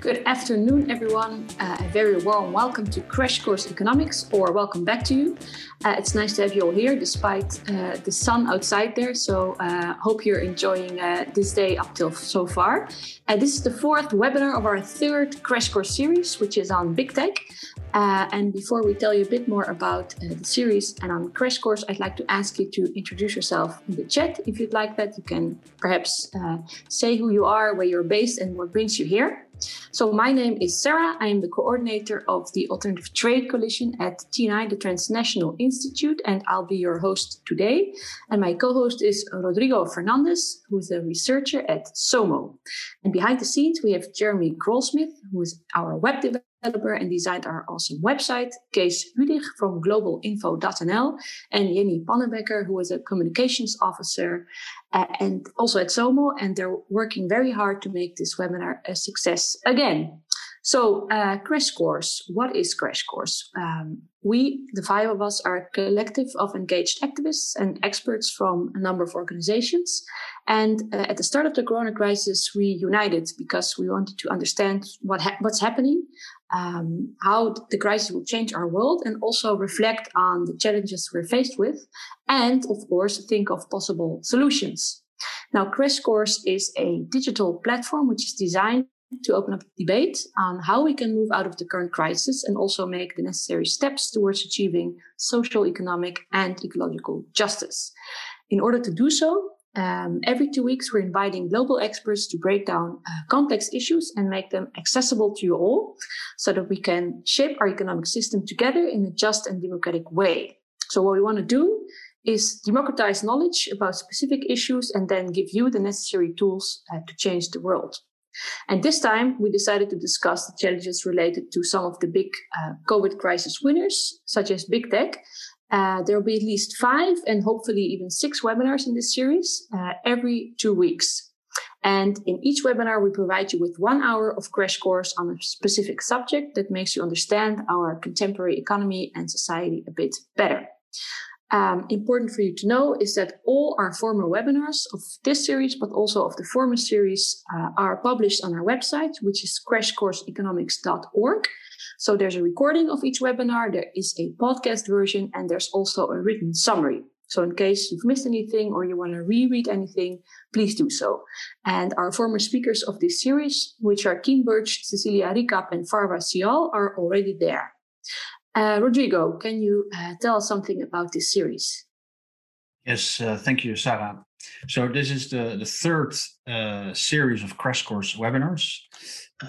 Good afternoon, everyone. Uh, a very warm welcome to Crash Course Economics, or welcome back to you. Uh, it's nice to have you all here, despite uh, the sun outside there. So, uh, hope you're enjoying uh, this day up till so far. Uh, this is the fourth webinar of our third Crash Course series, which is on big tech. And before we tell you a bit more about the series and on Crash Course, I'd like to ask you to introduce yourself in the chat. If you'd like that, you can perhaps say who you are, where you're based, and what brings you here. So my name is Sarah. I am the coordinator of the Alternative Trade Coalition at TNI, the Transnational Institute, and I'll be your host today. And my co-host is Rodrigo Fernandez, who is a researcher at SOMO. And behind the scenes, we have Jeremy Grolsmith, who is our web developer and designed our awesome website, Kees Hudig from globalinfo.nl, and Jenny Pannenbecker, who is a communications officer uh, and also at SOMO, and they're working very hard to make this webinar a success again. So, uh, Crash Course. What is Crash Course? Um, we, the five of us, are a collective of engaged activists and experts from a number of organizations. And uh, at the start of the Corona crisis, we united because we wanted to understand what ha- what's happening, um, how the crisis will change our world, and also reflect on the challenges we're faced with, and of course, think of possible solutions. Now, Crash Course is a digital platform which is designed to open up debate on how we can move out of the current crisis and also make the necessary steps towards achieving social, economic, and ecological justice. In order to do so, um, every two weeks, we're inviting global experts to break down uh, complex issues and make them accessible to you all so that we can shape our economic system together in a just and democratic way. So what we want to do is democratize knowledge about specific issues and then give you the necessary tools uh, to change the world. And this time we decided to discuss the challenges related to some of the big uh, COVID crisis winners, such as big tech. Uh, there will be at least five and hopefully even six webinars in this series uh, every two weeks. And in each webinar, we provide you with one hour of crash course on a specific subject that makes you understand our contemporary economy and society a bit better. Um, important for you to know is that all our former webinars of this series, but also of the former series, uh, are published on our website, which is crashcourseeconomics.org. So there's a recording of each webinar, there is a podcast version, and there's also a written summary. So in case you've missed anything or you want to reread anything, please do so. And our former speakers of this series, which are Kean Birch, Cecilia Rikap, and Farwa Sial, are already there. Uh, Rodrigo, can you uh, tell us something about this series? Yes, uh, thank you, Sarah. So this is the, the third uh, series of Crash Course webinars.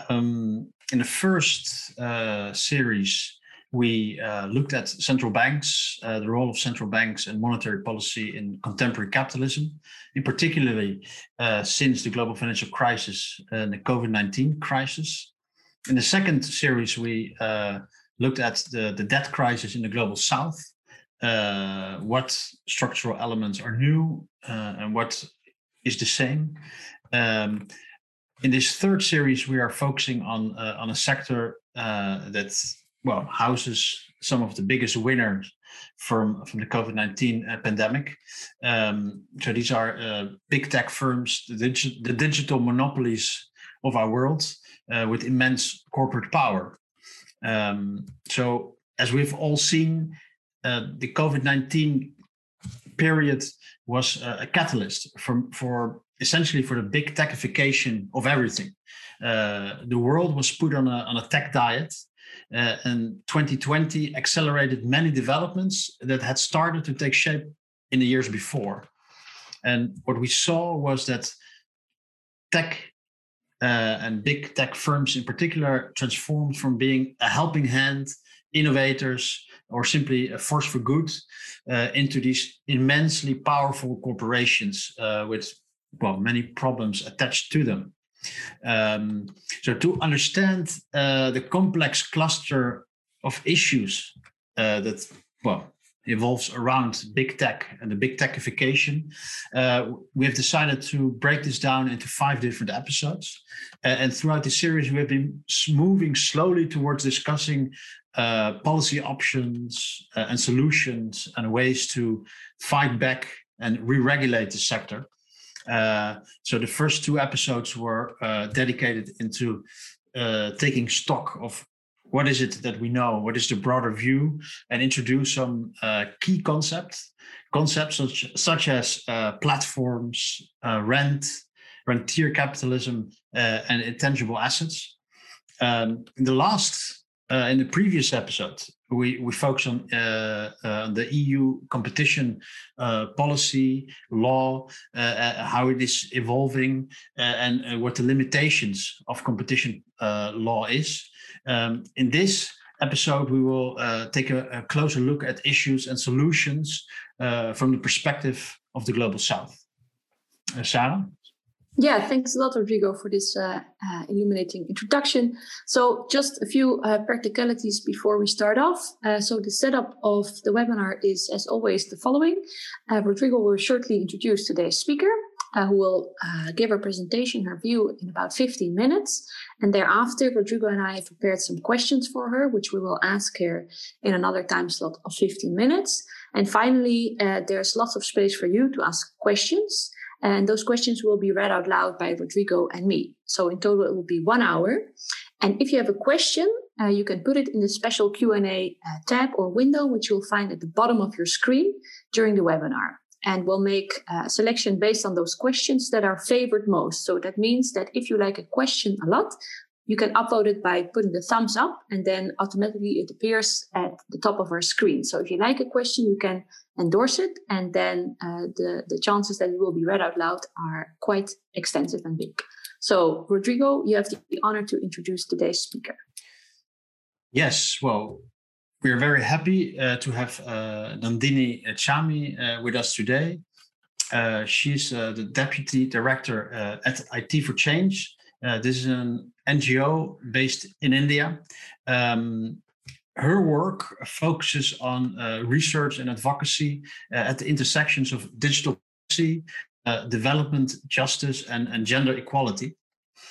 Um, in the first uh, series, we uh, looked at central banks, the role of central banks and monetary policy in contemporary capitalism, in particularly since the global financial crisis and the COVID-19 crisis. In the second series, we looked at the, the debt crisis in the global south, uh, what structural elements are new uh, and what is the same. Um, in this third series, we are focusing on uh, on a sector uh, that well houses some of the biggest winners from from the COVID nineteen uh, pandemic. Um, so these are uh, big tech firms, the, digi- the digital monopolies of our world, with immense corporate power. Um, so, as we've all seen, uh, the COVID 19 period was a catalyst for, for essentially for the big techification of everything. Uh, the world was put on a, on a tech diet. Uh, and 2020 accelerated many developments that had started to take shape in the years before. And what we saw was that tech uh, and big tech firms in particular transformed from being a helping hand, innovators, or simply a force for good uh, into these immensely powerful corporations uh, with well many problems attached to them. Um, so to understand uh, the complex cluster of issues uh, that well evolves around big tech and the big techification. Uh, we have decided to break this down into five different episodes. Uh, and throughout the series, we have been moving slowly towards discussing uh, policy options uh, and solutions and ways to fight back and re regulate the sector. Uh, so the first two episodes were uh, dedicated into taking stock of what is it that we know, what is the broader view, and introduce some uh, key concepts, concepts such, such as uh, platforms, uh, rent, rentier capitalism, uh, and intangible assets. Um, in the last, uh, in the previous episode, we we focus on uh, uh, the EU competition policy law, how it is evolving, and what the limitations of competition law is. Um, in this episode, we will take a, a, closer look at issues and solutions from the perspective of the global South. Sarah. Yeah, thanks a lot, Rodrigo, for this uh, uh, illuminating introduction. So, just a few uh, practicalities before we start off. Uh, so, the setup of the webinar is, as always, the following. Uh, Rodrigo will shortly introduce today's speaker, uh, who will give her presentation, her view, in about 15 minutes. And thereafter, Rodrigo and I have prepared some questions for her, which we will ask her in another time slot of 15 minutes. And finally, there's lots of space for you to ask questions. And those questions will be read out loud by Rodrigo and me. So in total, it will be one hour. And if you have a question, uh, you can put it in the special Q&A uh, tab or window, which you'll find at the bottom of your screen during the webinar. And we'll make a selection based on those questions that are favored most. So that means that if you like a question a lot, you can upvote it by putting the thumbs up and then automatically it appears at the top of our screen. So if you like a question, you can endorse it and then uh, the, the chances that it will be read out loud are quite extensive and big. So Rodrigo, you have the honor to introduce today's speaker. Yes, well, we are very happy uh, to have uh, Nandini Chami uh, with us today. Uh, she's uh, the Deputy Director uh, at IT for Change, uh, this is an NGO based in India. Um, her work focuses on uh, research and advocacy uh, at the intersections of digital policy, uh, development, justice, and, and gender equality.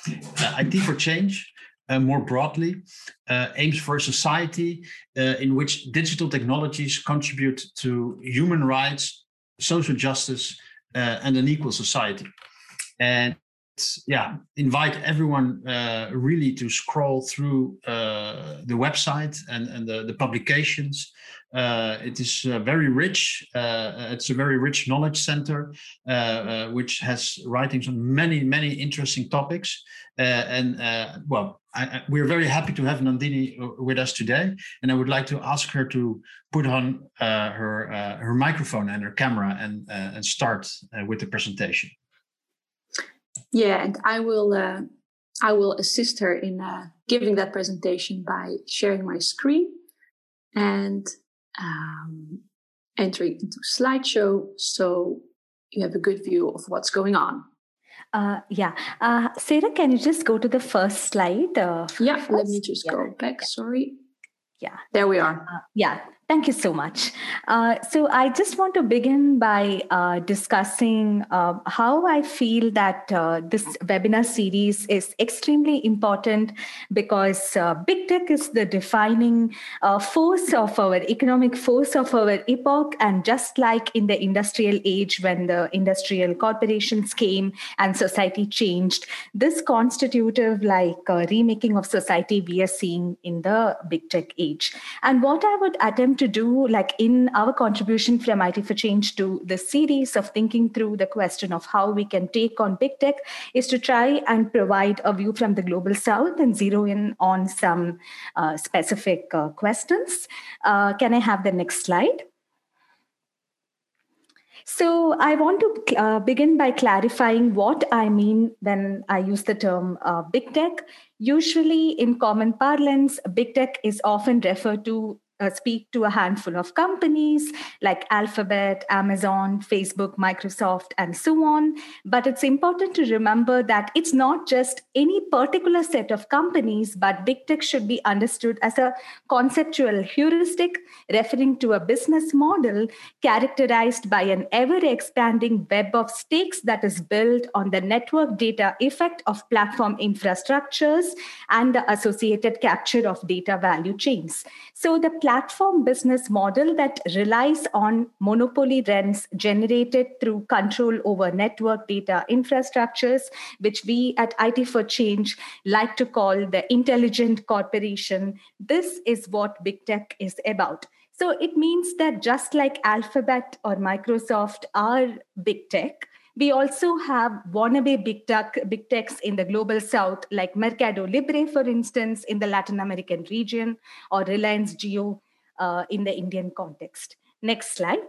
Uh, IT for Change, uh, more broadly, aims for a society in which digital technologies contribute to human rights, social justice, and an equal society. And yeah invite everyone uh, really to scroll through uh, the website and, and the, the publications. Uh, it is uh, very rich. Uh, it's a very rich knowledge center uh, which has writings on many many interesting topics. And well I, I, we're very happy to have nandini with us today. And i would like to ask her to put on her her microphone and her camera and and start with the presentation. Yeah, and I will uh, I will assist her in uh, giving that presentation by sharing my screen and um, entering into slideshow so you have a good view of what's going on. Uh, yeah. Uh, Sarah, can you just go to the first slide? Uh, yeah, first? let me just yeah. go back. Sorry. Yeah. There we are. Uh, yeah. Thank you so much. Uh, so, I just want to begin by uh, discussing uh, how I feel that uh, this webinar series is extremely important because uh, big tech is the defining uh, force of our economic force of our epoch. And just like in the industrial age, when the industrial corporations came and society changed, this constitutive like remaking of society we are seeing in the big tech age. And what I would attempt to do, like in our contribution from IT for Change to the series of thinking through the question of how we can take on big tech, is to try and provide a view from the global south and zero in on some uh, specific uh, questions. Uh, can I have the next slide? So, I want to uh, begin by clarifying what I mean when I use the term uh, big tech. Usually, in common parlance, big tech is often referred to uh, speak to a handful of companies like Alphabet, Amazon, Facebook, Microsoft, and so on. But it's important to remember that it's not just any particular set of companies, but big tech should be understood as a conceptual heuristic referring to a business model characterized by an ever expanding web of stakes that is built on the network data effect of platform infrastructures and the associated capture of data value chains. So the platform business model that relies on monopoly rents generated through control over network data infrastructures, which we at IT for Change like to call the intelligent corporation. This is what big tech is about. So it means that just like Alphabet or Microsoft are big tech, we also have wannabe big tech, big techs in the global south, like Mercado Libre, for instance, in the Latin American region, or Reliance Jio uh, in the Indian context. Next slide.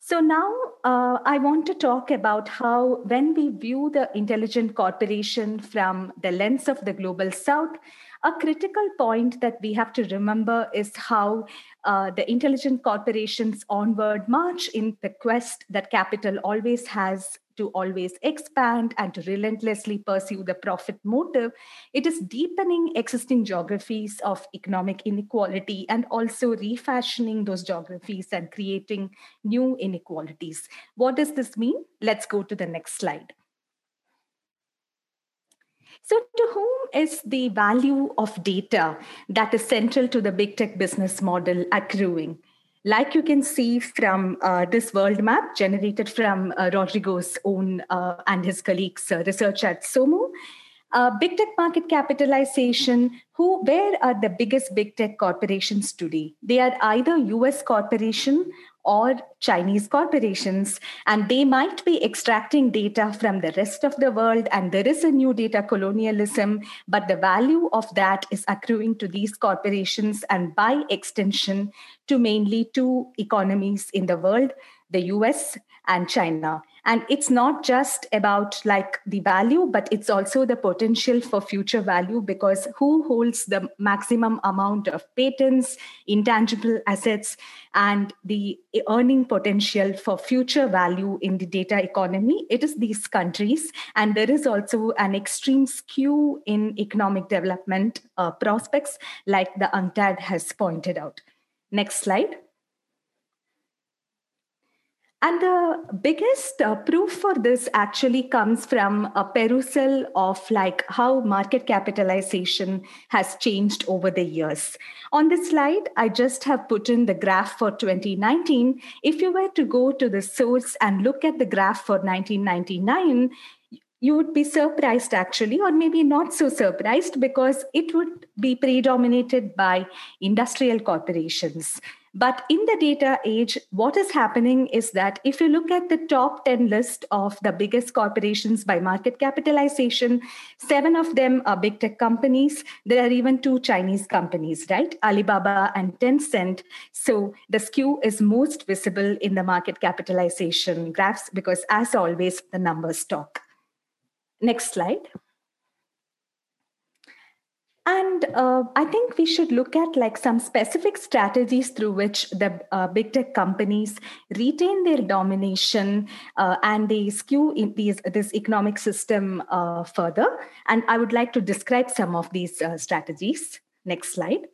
So now uh, I want to talk about how, when we view the intelligent corporation from the lens of the global south, a critical point that we have to remember is how uh, the intelligent corporations onward march in the quest that capital always has to always expand and to relentlessly pursue the profit motive, it is deepening existing geographies of economic inequality and also refashioning those geographies and creating new inequalities. What does this mean? Let's go to the next slide. So, to whom is the value of data that is central to the big tech business model accruing? Like you can see from uh, this world map generated from uh, Rodrigo's own uh, and his colleagues' uh, research at SOMO, uh, big tech market capitalization, who where are the biggest big tech corporations today? They are either US corporation or Chinese corporations, and they might be extracting data from the rest of the world. And there is a new data colonialism, but the value of that is accruing to these corporations and by extension to mainly two economies in the world the US and China and it's not just about like the value but it's also the potential for future value because who holds the maximum amount of patents intangible assets and the earning potential for future value in the data economy? It is these countries and there is also an extreme skew in economic development uh, prospects like the unctad has pointed out. Next slide and the biggest uh, proof for this actually comes from a perusal of like how market capitalization has changed over the years. On this slide, I just have put in the graph for 2019. If you were to go to the source and look at the graph for 1999, you would be surprised actually, or maybe not so surprised, because it would be predominated by industrial corporations. But in the data age, what is happening is that if you look at the top 10 list of the biggest corporations by market capitalization, seven of them are big tech companies. There are even two Chinese companies, right? Alibaba and Tencent. So the skew is most visible in the market capitalization graphs because, as always, the numbers talk. Next slide. And uh, I think we should look at like some specific strategies through which the uh, big tech companies retain their domination uh, and they skew in these, this economic system uh, further. And I would like to describe some of these uh, strategies. Next slide.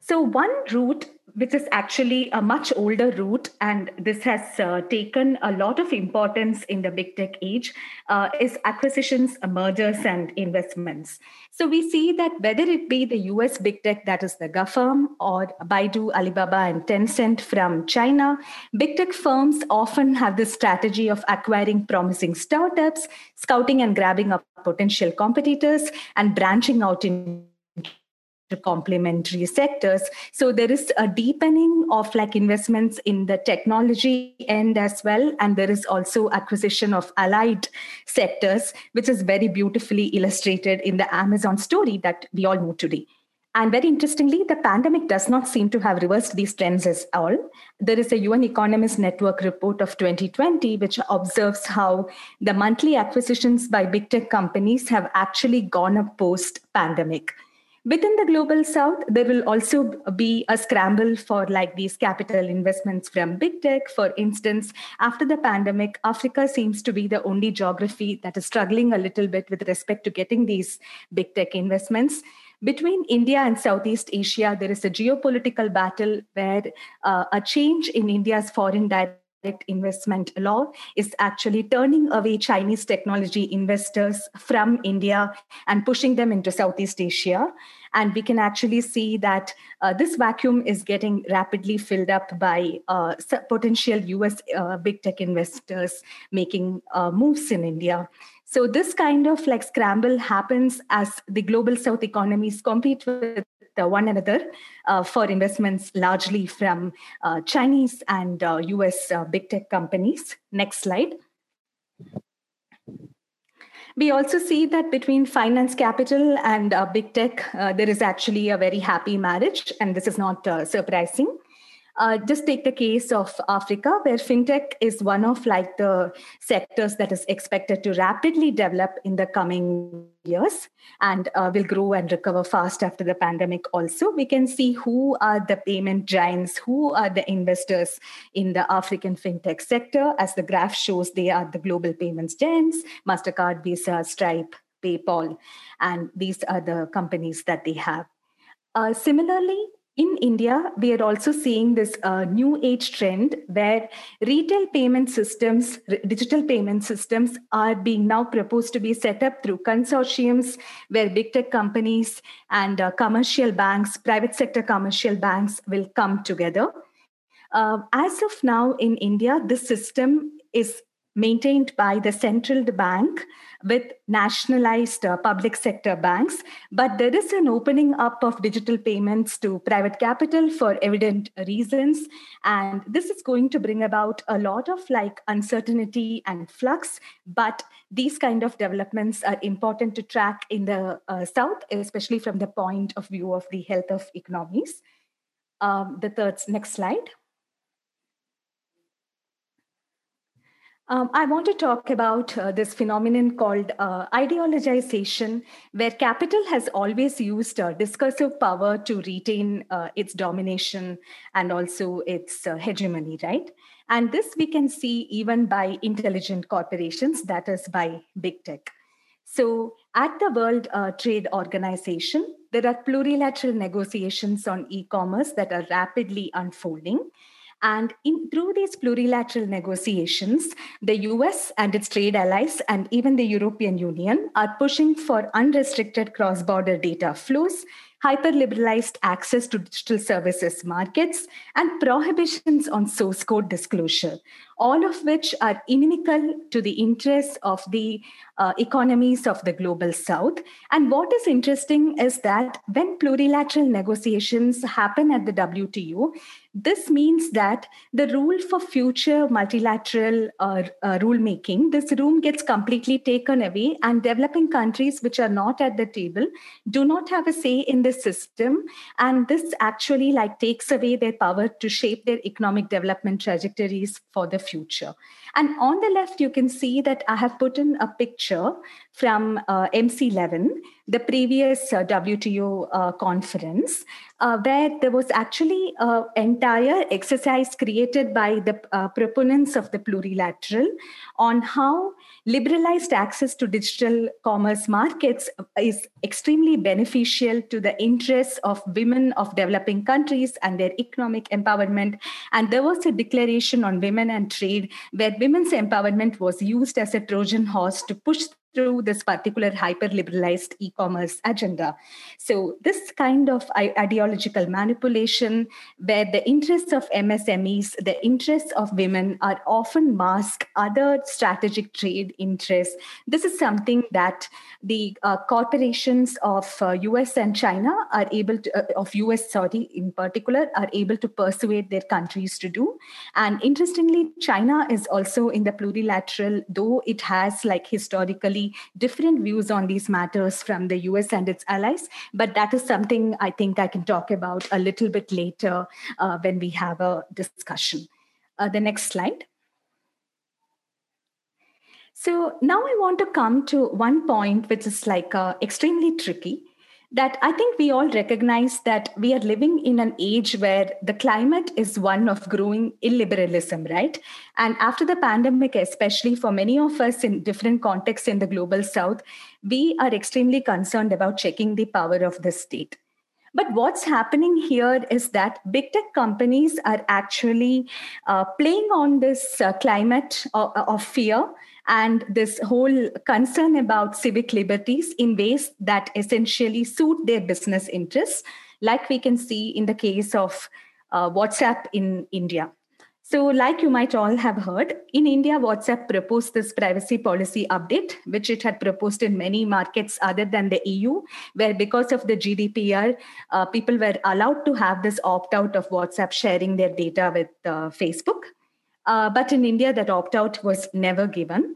So, one route, which is actually a much older route, and this has uh, taken a lot of importance in the big tech age, uh, is acquisitions, mergers, and investments. So, we see that whether it be the US big tech, that is the GAFAM, or Baidu, Alibaba, and Tencent from China, big tech firms often have this strategy of acquiring promising startups, scouting and grabbing up potential competitors, and branching out in complementary sectors so there is a deepening of like investments in the technology end as well and there is also acquisition of allied sectors which is very beautifully illustrated in the amazon story that we all know today and very interestingly, the pandemic does not seem to have reversed these trends at all. There is a UN Economist Network report of 2020, which observes how the monthly acquisitions by big tech companies have actually gone up post pandemic. Within the global south, there will also be a scramble for like these capital investments from big tech. For instance, after the pandemic, Africa seems to be the only geography that is struggling a little bit with respect to getting these big tech investments. Between India and Southeast Asia, there is a geopolitical battle where uh, a change in India's foreign direct investment law is actually turning away Chinese technology investors from India and pushing them into Southeast Asia. And we can actually see that uh, this vacuum is getting rapidly filled up by uh, potential US uh, big tech investors making uh, moves in India. So this kind of like scramble happens as the global South economies compete with one another uh, for investments largely from uh, Chinese and US uh, big tech companies. Next slide. We also see that between finance capital and uh, big tech, uh, there is actually a very happy marriage, and this is not uh, surprising. Just take the case of Africa, where fintech is one of like the sectors that is expected to rapidly develop in the coming years and uh, will grow and recover fast after the pandemic. Also, we can see who are the payment giants, who are the investors in the African fintech sector. As the graph shows, they are the global payments giants: Mastercard, Visa, Stripe, PayPal, and these are the companies that they have. Uh, similarly, in India, we are also seeing this uh, new age trend where retail payment systems, digital payment systems are being now proposed to be set up through consortiums where big tech companies and uh, commercial banks, private sector commercial banks will come together. Uh, as of now in India, this system is maintained by the central bank with nationalized uh, public sector banks. But there is an opening up of digital payments to private capital for evident reasons. And this is going to bring about a lot of like uncertainty and flux. But these kind of developments are important to track in the uh, South, especially from the point of view of the health of economies. Um, the third, next slide. Um, I want to talk about uh, this phenomenon called uh, ideologization, where capital has always used uh, discursive power to retain uh, its domination and also its uh, hegemony, right? And this we can see even by intelligent corporations, that is, by big tech. So, at the World uh, Trade Organization, there are plurilateral negotiations on e commerce that are rapidly unfolding. And in, through these plurilateral negotiations, the US and its trade allies, and even the European Union, are pushing for unrestricted cross border data flows, hyper liberalized access to digital services markets, and prohibitions on source code disclosure, all of which are inimical to the interests of the uh, economies of the global south. And what is interesting is that when plurilateral negotiations happen at the WTO, this means that the rule for future multilateral uh, uh, rulemaking, this room gets completely taken away, and developing countries which are not at the table do not have a say in the system. And this actually like takes away their power to shape their economic development trajectories for the future. And on the left, you can see that I have put in a picture from uh, MC11, the previous uh, WTO uh, conference, uh, where there was actually an entire exercise created by the uh, proponents of the plurilateral on how liberalized access to digital commerce markets is extremely beneficial to the interests of women of developing countries and their economic empowerment. And there was a declaration on women and trade where women's empowerment was used as a Trojan horse to push through this particular hyper liberalized e commerce agenda. So, this kind of ideological manipulation, where the interests of MSMEs, the interests of women are often masked other strategic trade interests, this is something that the uh, corporations of uh, US and China are able to, uh, of US, sorry, in particular, are able to persuade their countries to do. And interestingly, China is also in the plurilateral, though it has like historically different views on these matters from the US and its allies. But that is something I think I can talk about a little bit later uh, when we have a discussion. Uh, the next slide. So now I want to come to one point which is like uh, extremely tricky that I think we all recognize that we are living in an age where the climate is one of growing illiberalism, right? And after the pandemic, especially for many of us in different contexts in the global south, we are extremely concerned about checking the power of the state. But what's happening here is that big tech companies are actually uh, playing on this uh, climate of, of fear and this whole concern about civic liberties in ways that essentially suit their business interests, like we can see in the case of uh, WhatsApp in India. So, like you might all have heard, in India, WhatsApp proposed this privacy policy update, which it had proposed in many markets other than the EU, where because of the GDPR, uh, people were allowed to have this opt out of WhatsApp sharing their data with uh, Facebook. Uh, but in India, that opt out was never given.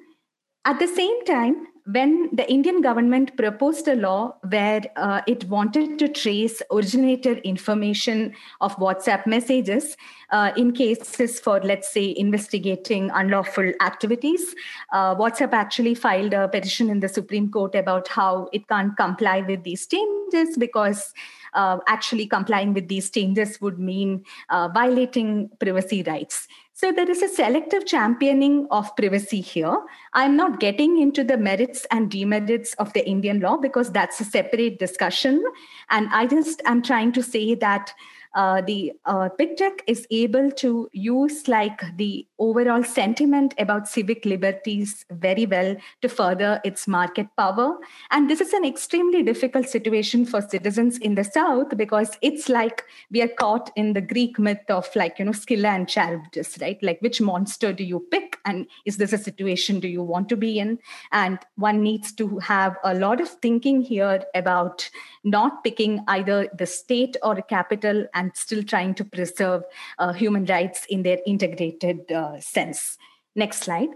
At the same time, when the Indian government proposed a law where uh, it wanted to trace originator information of WhatsApp messages uh, in cases for, let's say, investigating unlawful activities, uh, WhatsApp actually filed a petition in the Supreme Court about how it can't comply with these changes because uh, actually complying with these changes would mean uh, violating privacy rights. So there is a selective championing of privacy here. I'm not getting into the merits and demerits of the Indian law because that's a separate discussion. And I just am trying to say that uh, the uh, big tech is able to use like the overall sentiment about civic liberties very well to further its market power and this is an extremely difficult situation for citizens in the south because it's like we are caught in the greek myth of like you know scylla and charybdis right like which monster do you pick and is this a situation do you want to be in and one needs to have a lot of thinking here about not picking either the state or a capital and still trying to preserve uh, human rights in their integrated uh, sense. Next slide.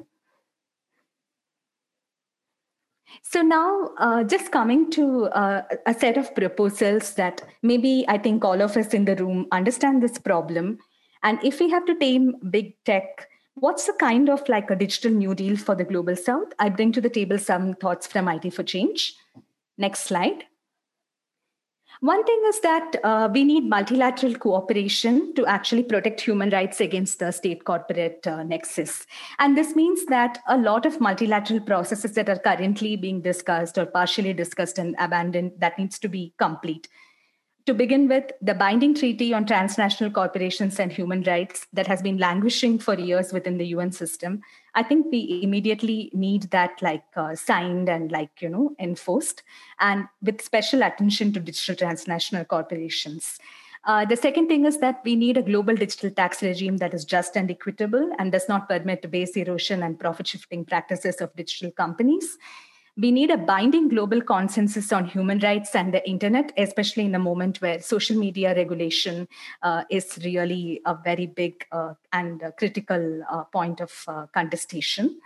So now, uh, just coming to uh, a set of proposals that maybe I think all of us in the room understand this problem. And if we have to tame big tech, what's the kind of like a digital new deal for the global south? I bring to the table some thoughts from IT for Change. Next slide. One thing is that uh, we need multilateral cooperation to actually protect human rights against the state corporate uh, nexus. And this means that a lot of multilateral processes that are currently being discussed or partially discussed and abandoned, that needs to be complete to begin with, the binding treaty on transnational corporations and human rights that has been languishing for years within the UN system, I think we immediately need that like uh, signed and like you know enforced, and with special attention to digital transnational corporations. Uh, the second thing is that we need a global digital tax regime that is just and equitable and does not permit base erosion and profit shifting practices of digital companies we need a binding global consensus on human rights and the internet, especially in a moment where social media regulation uh, is really a very big uh, and critical uh, point of uh, contestation.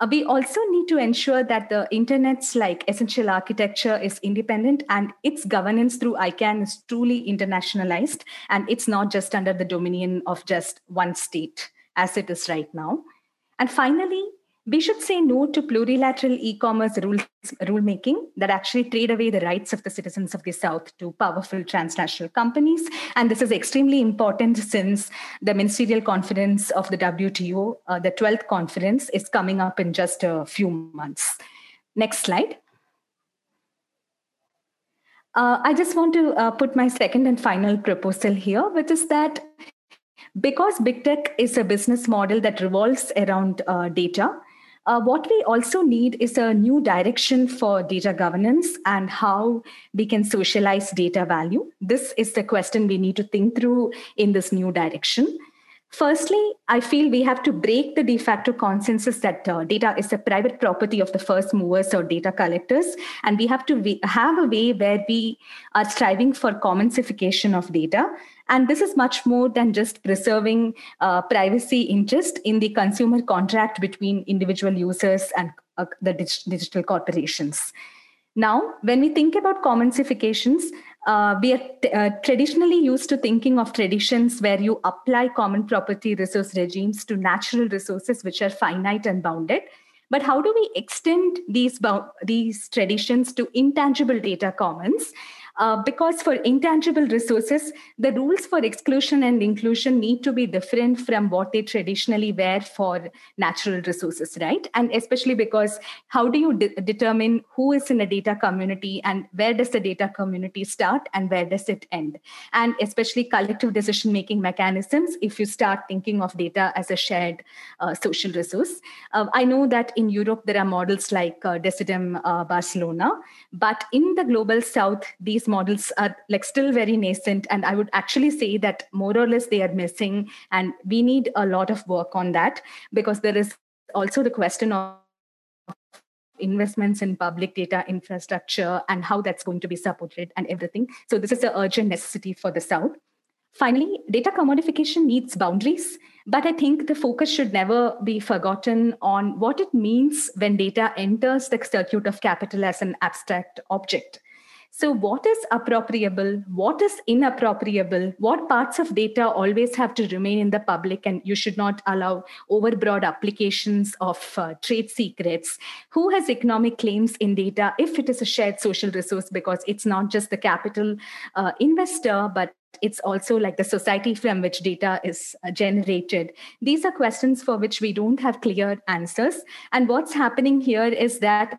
Uh, we also need to ensure that the internet's like essential architecture is independent and its governance through ICANN is truly internationalized and it's not just under the dominion of just one state as it is right now. And finally, we should say no to plurilateral e-commerce rules rulemaking that actually trade away the rights of the citizens of the south to powerful transnational companies. And this is extremely important since the ministerial conference of the wto uh, the 12th conference is coming up in just a few months. Next slide. Uh, I just want to uh, put my second and final proposal here, which is that because big tech is a business model that revolves around uh, data, uh, what we also need is a new direction for data governance and how we can socialize data value. This is the question we need to think through in this new direction. Firstly, I feel we have to break the de facto consensus that uh, data is a private property of the first movers or data collectors. And we have to have a way where we are striving for commonsification of data and this is much more than just preserving uh, privacy interest in the consumer contract between individual users and uh, the dig- digital corporations. Now, when we think about commonsifications, uh, we are t- uh, traditionally used to thinking of traditions where you apply common property resource regimes to natural resources which are finite and bounded. But how do we extend these, these traditions to intangible data commons uh, because for intangible resources, the rules for exclusion and inclusion need to be different from what they traditionally were for natural resources, right? And especially because how do you de- determine who is in a data community and where does the data community start and where does it end? And especially collective decision making mechanisms if you start thinking of data as a shared uh, social resource. Uh, I know that in Europe there are models like uh, Decidim uh, Barcelona, but in the global south, these models are like still very nascent. And I would actually say that more or less they are missing. And we need a lot of work on that because there is also the question of investments in public data infrastructure and how that's going to be supported and everything. So this is an urgent necessity for the South. Finally, data commodification needs boundaries, but I think the focus should never be forgotten on what it means when data enters the circuit of capital as an abstract object. So, what is appropriable? What is inappropriable? What parts of data always have to remain in the public, and you should not allow overbroad applications of uh, trade secrets? Who has economic claims in data if it is a shared social resource? Because it's not just the capital uh, investor, but it's also like the society from which data is uh, generated. These are questions for which we don't have clear answers. And what's happening here is that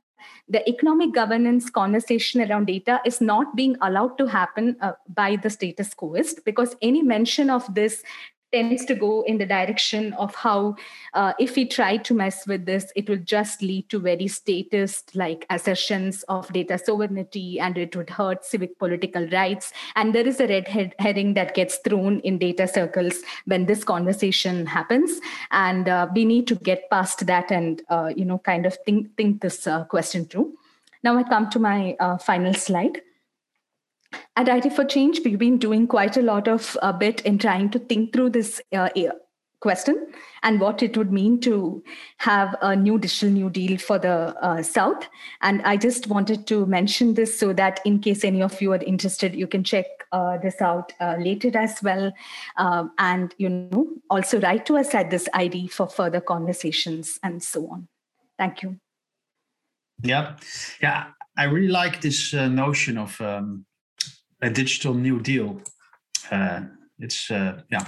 the economic governance conversation around data is not being allowed to happen uh, by the status quoist because any mention of this tends to go in the direction of how uh, if we try to mess with this it will just lead to very statist like assertions of data sovereignty and it would hurt civic political rights. And there is a red herring that gets thrown in data circles when this conversation happens. And uh, we need to get past that and uh, you know kind of think think this uh, question through. Now i come to my uh, final slide at IT for Change, we've been doing quite a lot of a bit in trying to think through this uh, question and what it would mean to have a new digital new deal for the uh, south. And i just wanted to mention this so that in case any of you are interested you can check uh, this out uh, later as well. Um, and you know also write to us at this id for further conversations and so on. Thank you. Yeah. Yeah i really like this uh, notion of um, a digital new deal. Uh, it's uh, yeah.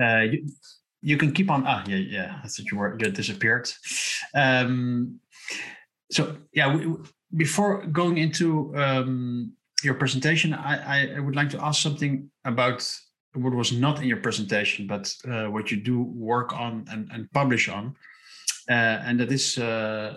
Uh, you, you can keep on. Ah, yeah, yeah. I thought you were you disappeared. Um, so yeah, we, before going into um, your presentation, I, I would like to ask something about what was not in your presentation, but uh, what you do work on and, and publish on, uh, and that is uh,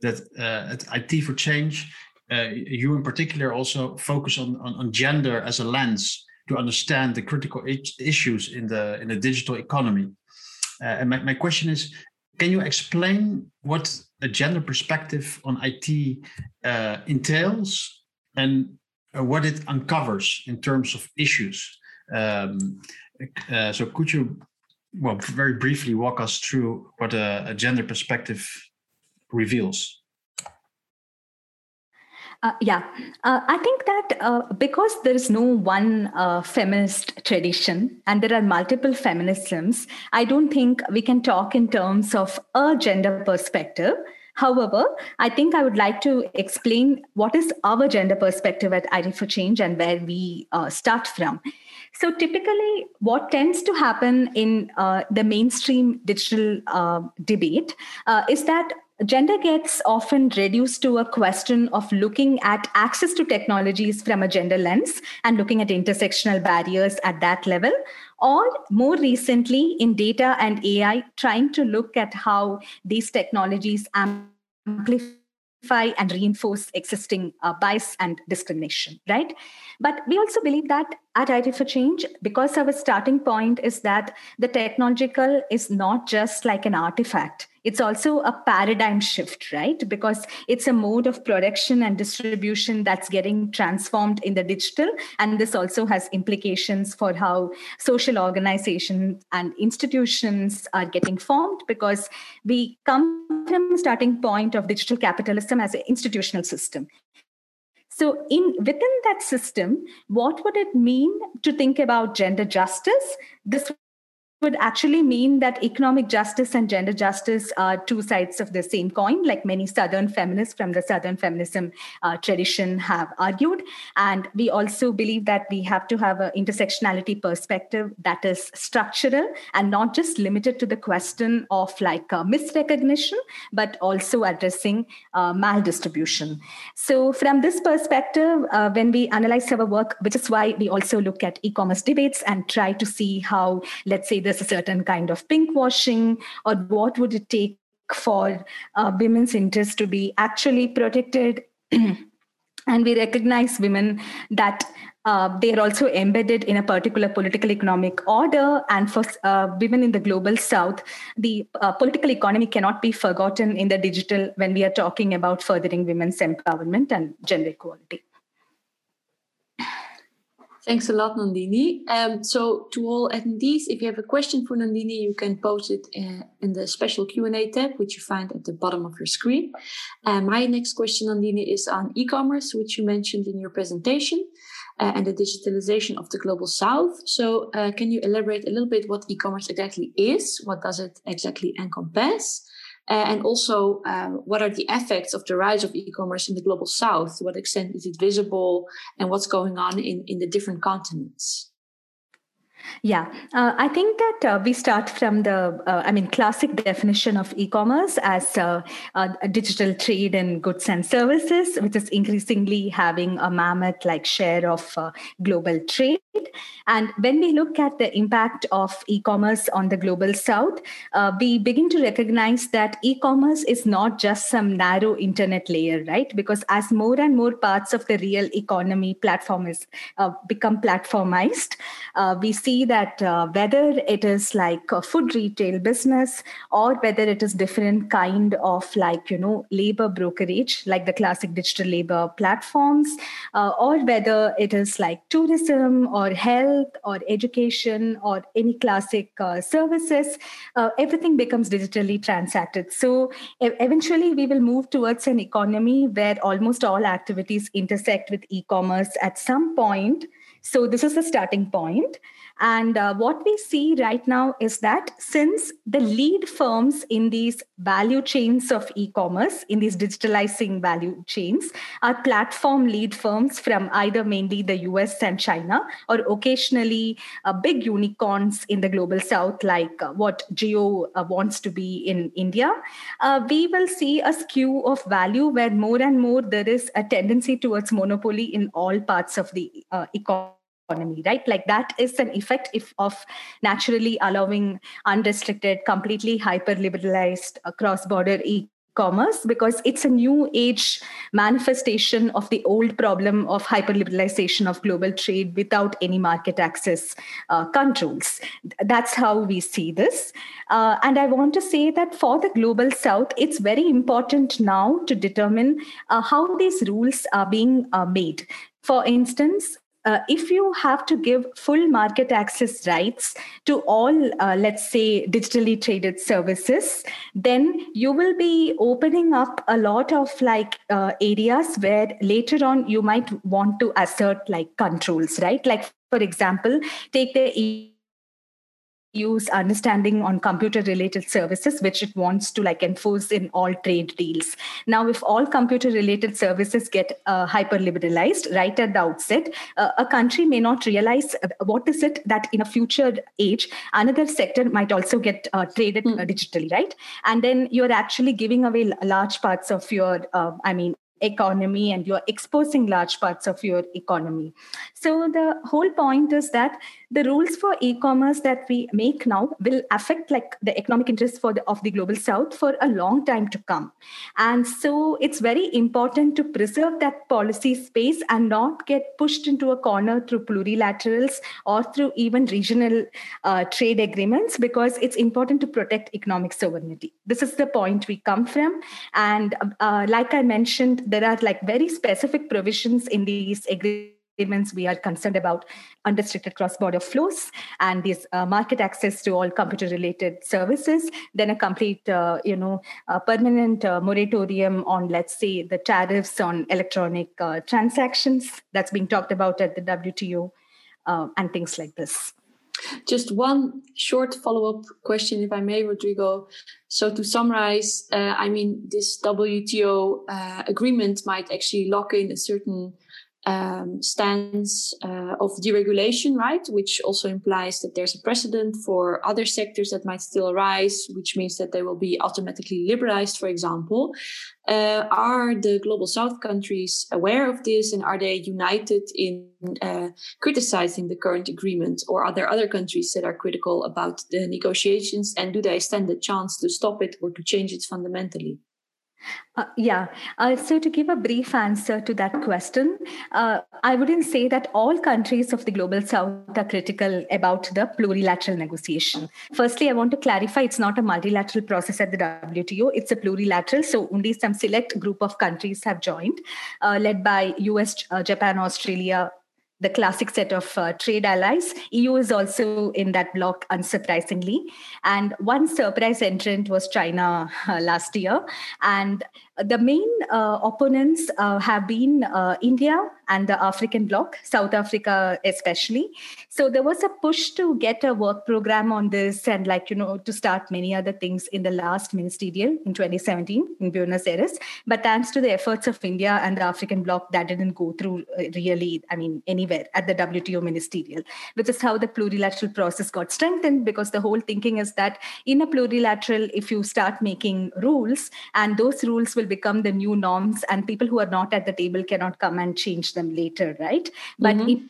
that uh, at IT for Change uh, you in particular also focus on, on, on gender as a lens to understand the critical issues in the in the digital economy. Uh, and my, my question is, can you explain what a gender perspective on IT uh, entails and uh, what it uncovers in terms of issues? Um, uh, so could you, well, very briefly walk us through what a, a gender perspective reveals? Uh, yeah, uh, I think that uh, because there is no one uh, feminist tradition and there are multiple feminisms, I don't think we can talk in terms of a gender perspective. However, I think I would like to explain what is our gender perspective at IT for Change and where we uh, start from. So, typically, what tends to happen in uh, the mainstream digital uh, debate uh, is that gender gets often reduced to a question of looking at access to technologies from a gender lens and looking at intersectional barriers at that level or more recently in data and ai trying to look at how these technologies amplify and reinforce existing uh, bias and discrimination, right? But we also believe that at IT for Change, because our starting point is that the technological is not just like an artifact, it's also a paradigm shift, right? Because it's a mode of production and distribution that's getting transformed in the digital. And this also has implications for how social organizations and institutions are getting formed because we come from starting point of digital capitalism as an institutional system. So, in within that system, what would it mean to think about gender justice? This would actually mean that economic justice and gender justice are two sides of the same coin, like many Southern feminists from the Southern feminism uh, tradition have argued. And we also believe that we have to have an intersectionality perspective that is structural and not just limited to the question of like uh, misrecognition, but also addressing uh, maldistribution. So, from this perspective, uh, when we analyze our work, which is why we also look at e commerce debates and try to see how, let's say, the there's a certain kind of pink washing, or what would it take for uh, women's interests to be actually protected? and we recognize women that uh, they are also embedded in a particular political economic order. And for uh, women in the global south, the uh, political economy cannot be forgotten in the digital when we are talking about furthering women's empowerment and gender equality. Thanks a lot, Nandini. Um, so to all attendees, if you have a question for Nandini, you can post it uh, in the special Q&A tab, which you find at the bottom of your screen. And my next question, Nandini, is on e-commerce, which you mentioned in your presentation, uh, and the digitalization of the global south. So uh, can you elaborate a little bit what e-commerce exactly is? What does it exactly encompass? Uh, and also, um, what are the effects of the rise of e-commerce in the global south? To what extent is it visible, and what's going on in, in the different continents? Yeah, uh, I think that uh, we start from the, uh, I mean, classic definition of e commerce as uh, digital trade in goods and services, which is increasingly having a mammoth like share of uh, global trade. And when we look at the impact of e commerce on the global south, uh, we begin to recognize that e commerce is not just some narrow internet layer, right? Because as more and more parts of the real economy platform is become platformized, we see see that uh, whether it is like a food retail business or whether it is different kind of like you know labor brokerage like the classic digital labor platforms uh, or whether it is like tourism or health or education or any classic uh, services uh, everything becomes digitally transacted. So e- eventually we will move towards an economy where almost all activities intersect with e-commerce at some point. So this is the starting point and uh, what we see right now is that since the lead firms in these value chains of e commerce, in these digitalizing value chains, are platform lead firms from either mainly the US and China, or occasionally uh, big unicorns in the global south, like uh, what Jio uh, wants to be in India, uh, we will see a skew of value where more and more there is a tendency towards monopoly in all parts of the uh, economy economy right? Like that is an effect if of naturally allowing unrestricted completely hyper liberalized cross border e commerce because it's a new age manifestation of the old problem of hyperliberalization of global trade without any market access uh, controls. That's how we see this. Uh, and i want to say that for the global south it's very important now to determine uh, how these rules are being uh, made. For instance, uh, if you have to give full market access rights to all, uh, let's say, digitally traded services, then you will be opening up a lot of like uh, areas where later on you might want to assert like controls, right? Like, for example, take the use understanding on computer related services which it wants to like enforce in all trade deals now if all computer related services get uh, hyper liberalized right at the outset uh, a country may not realize uh, what is it that in a future age another sector might also get uh, traded mm. digitally right and then you're actually giving away large parts of your uh, i mean economy and you're exposing large parts of your economy. So, the whole point is that the rules for e-commerce that we make now will affect like the economic interests for the, of the global south for a long time to come. And so it's very important to preserve that policy space and not get pushed into a corner through plurilaterals or through even regional uh, trade agreements because it's important to protect economic sovereignty. This is the point we come from. And uh, like i mentioned there are like very specific provisions in these agreements we are concerned about unrestricted cross-border flows and this uh, market access to all computer-related services. Then a complete, uh, you know, permanent uh, moratorium on, let's say, the tariffs on electronic uh, transactions that's being talked about at the WTO, uh, and things like this. Just one short follow up question, if I may, Rodrigo. So, to summarize, I mean, this WTO agreement might actually lock in a certain um, stance uh, of deregulation, right? Which also implies that there's a precedent for other sectors that might still arise, which means that they will be automatically liberalized, for example. Uh, are the global south countries aware of this and are they united in uh, criticizing the current agreement or are there other countries that are critical about the negotiations and do they stand a chance to stop it or to change it fundamentally uh, yeah. Uh, so, to give a brief answer to that question, uh, I wouldn't say that all countries of the global south are critical about the plurilateral negotiation. Firstly, I want to clarify it's not a multilateral process at the WTO, it's a plurilateral. So, only some select group of countries have joined, uh, led by US, uh, Japan, Australia, the classic set of uh, trade allies. EU is also in that block, unsurprisingly. And one surprise entrant was China uh, last year. And the main uh, opponents uh, have been uh, India and the African bloc, South Africa especially. So there was a push to get a work program on this and, like, you know, to start many other things in the last ministerial in 2017 in Buenos Aires. But thanks to the efforts of India and the African bloc, that didn't go through really, I mean, anywhere at the WTO ministerial, which is how the plurilateral process got strengthened because the whole thinking is that in a plurilateral, if you start making rules and those rules will become the new norms and people who are not at the table cannot come and change them later right but mm-hmm.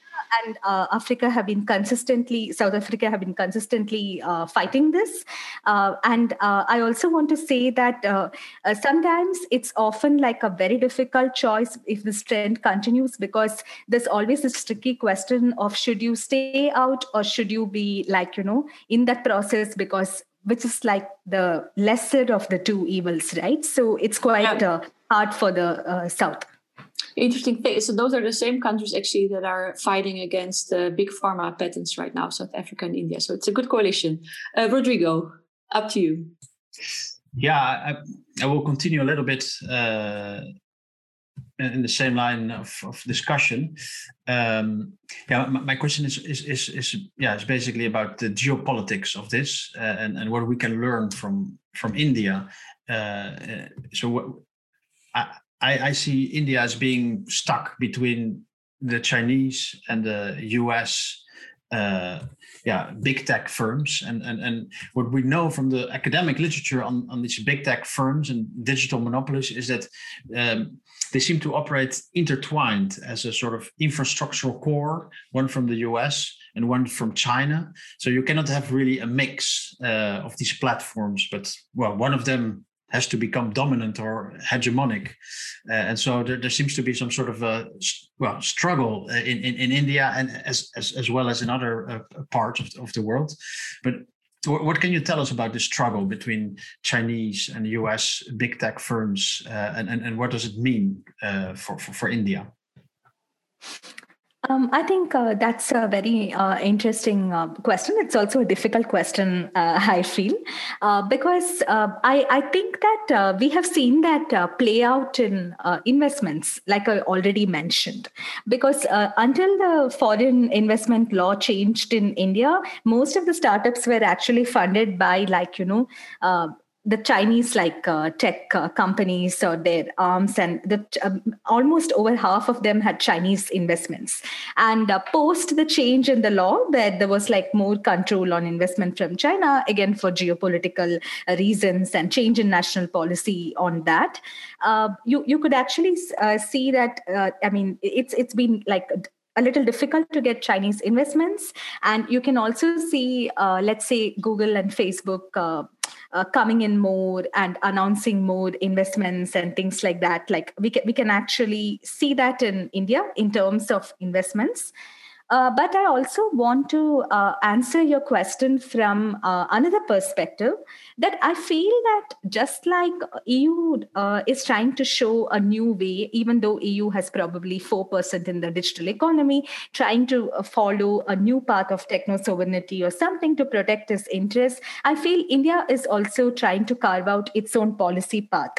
and uh, Africa have been consistently, South Africa have been consistently uh, fighting this. Uh, and uh, I also want to say that uh, uh, sometimes it's often like a very difficult choice if this trend continues because there's always this tricky question of should you stay out or should you be like, you know, in that process because which is like the lesser of the two evils, right? So it's quite yeah. uh, hard for the uh, South. Interesting thing. So those are the same countries actually that are fighting against uh, big pharma patents right now, South Africa and India. So it's a good coalition. Uh, Rodrigo, up to you. Yeah, I, I will continue a little bit uh, in the same line of, of discussion. Um, yeah, my, my, question is, is is is yeah, it's basically about the geopolitics of this uh, and and what we can learn from from India. Uh, so what, I, I see India as being stuck between the Chinese and the U.S. Uh, yeah, big tech firms, and and and what we know from the academic literature on on these big tech firms and digital monopolies is that um, they seem to operate intertwined as a sort of infrastructural core, one from the US and one from China. So you cannot have really a mix uh, of these platforms, but well, one of them has to become dominant or hegemonic. Uh, and so there, there, seems to be some sort of a well struggle uh, in, in, in India and as, as, as well as in other uh, parts of, of the world. But what can you tell us about the struggle between Chinese and US big tech firms, uh, and, and, and what does it mean uh, for, for, for India? Um, I think uh, that's a very uh, interesting uh, question. It's also a difficult question, uh, I feel, uh, because uh, I, I, think that we have seen that play out in investments, like I already mentioned. Because until the foreign investment law changed in India, most of the startups were actually funded by, like, you know, the Chinese like uh, tech uh, companies or their arms, and the, um, almost over half of them had Chinese investments. And uh, post the change in the law, that there was like more control on investment from China, again for geopolitical uh, reasons and change in national policy on that, uh, you you could actually uh, see that. I mean, it's it's been like a little difficult to get Chinese investments. And you can also see, let's say, Google and Facebook uh, coming in more and announcing more investments and things like that. Like we can, we can actually see that in India in terms of investments. Uh, but I also want to uh, answer your question from uh, another perspective that I feel that just like EU uh, is trying to show a new way, even though EU has probably 4% in the digital economy, trying to uh, follow a new path of techno sovereignty or something to protect its interests, I feel India is also trying to carve out its own policy path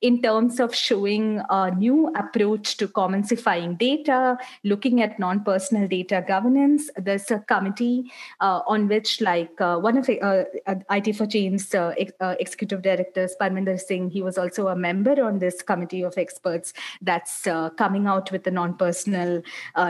in terms of showing a new approach to commonsifying data, looking at non-personal data governance. There's a committee uh, on which, like uh, one of uh, uh IT for Change uh, ex- uh, executive directors, Parminder Singh, he was also a member on this committee of experts that's coming out with the non-personal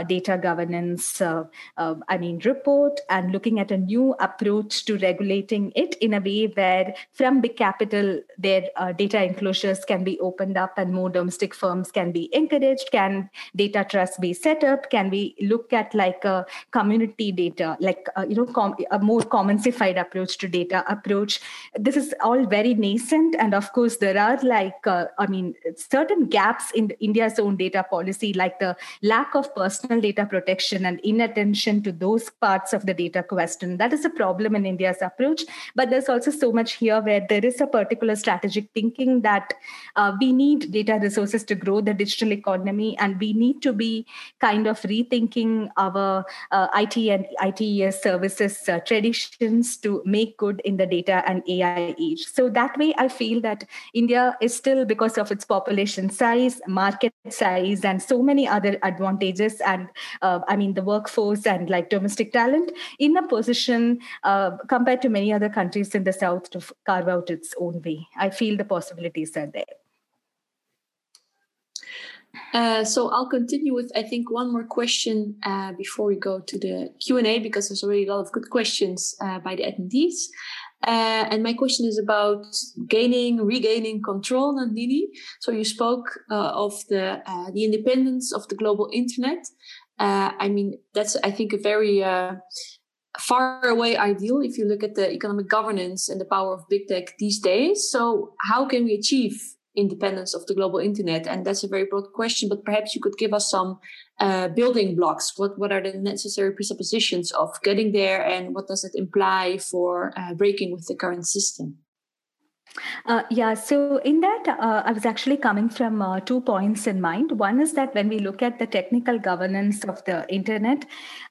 data governance, I mean, report and looking at a new approach to regulating it in a way where from big capital, their data enclosures can be opened up and more domestic firms can be encouraged. Can data trust be set up? Can we look at like a community data, like, uh, you know, com- a more commonsified approach to data approach? This is all very nascent. And of course, there are like, uh, I mean, certain gaps in India's own data policy, like the lack of personal data protection and inattention to those parts of the data question. That is a problem in India's approach. But there's also so much here where there is a particular strategic thinking that uh, we need data resources to grow the digital economy, and we need to be kind of rethinking our uh, IT and ITES services uh, traditions to make good in the data and AI age. So that way, I feel that India is still, because of its population size, market size, and so many other advantages, and uh, I mean the workforce and like domestic talent, in a position uh, compared to many other countries in the south to carve out its own way. I feel the possibilities are there. Uh, so I'll continue with I think one more question uh, before we go to the Q and A because there's already a lot of good questions uh, by the attendees. Uh, and my question is about gaining, regaining control, Nandini. So you spoke uh, of the the independence of the global internet. I mean, that's I think a very far away ideal if you look at the economic governance and the power of big tech these days. So how can we achieve independence of the global internet? And that's a very broad question, but perhaps you could give us some uh, building blocks. What what are the necessary presuppositions of getting there, and what does it imply for uh, breaking with the current system? Uh, yeah, so in that, uh, I was actually coming from uh, two points in mind. One is that when we look at the technical governance of the internet,